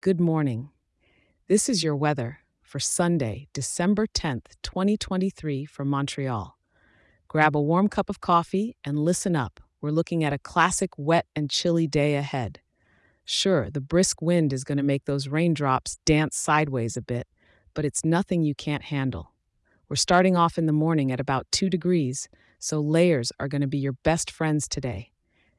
Good morning. This is your weather for Sunday, December 10th, 2023, from Montreal. Grab a warm cup of coffee and listen up. We're looking at a classic wet and chilly day ahead. Sure, the brisk wind is going to make those raindrops dance sideways a bit, but it's nothing you can't handle. We're starting off in the morning at about 2 degrees, so layers are going to be your best friends today.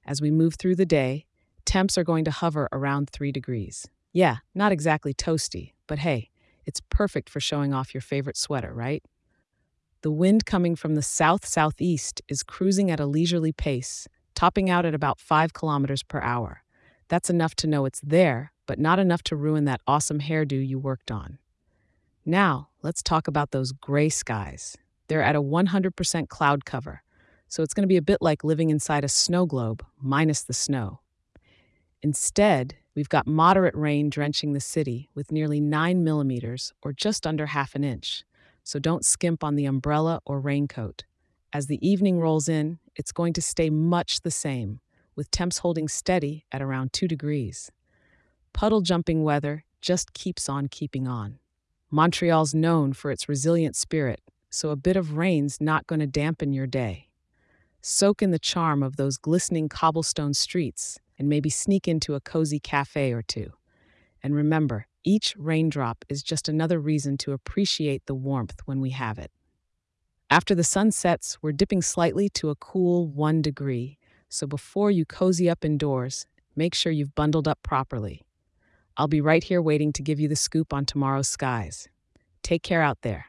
As we move through the day, temps are going to hover around 3 degrees. Yeah, not exactly toasty, but hey, it's perfect for showing off your favorite sweater, right? The wind coming from the south southeast is cruising at a leisurely pace, topping out at about 5 kilometers per hour. That's enough to know it's there, but not enough to ruin that awesome hairdo you worked on. Now, let's talk about those gray skies. They're at a 100% cloud cover, so it's going to be a bit like living inside a snow globe, minus the snow. Instead, we've got moderate rain drenching the city with nearly 9 millimeters, or just under half an inch so don't skimp on the umbrella or raincoat. As the evening rolls in, it's going to stay much the same, with temps holding steady at around 2 degrees. Puddle jumping weather just keeps on keeping on. Montreal's known for its resilient spirit, so a bit of rain's not going to dampen your day. Soak in the charm of those glistening cobblestone streets and maybe sneak into a cozy cafe or two. And remember, each raindrop is just another reason to appreciate the warmth when we have it. After the sun sets, we're dipping slightly to a cool 1 degree, so before you cozy up indoors, make sure you've bundled up properly. I'll be right here waiting to give you the scoop on tomorrow's skies. Take care out there.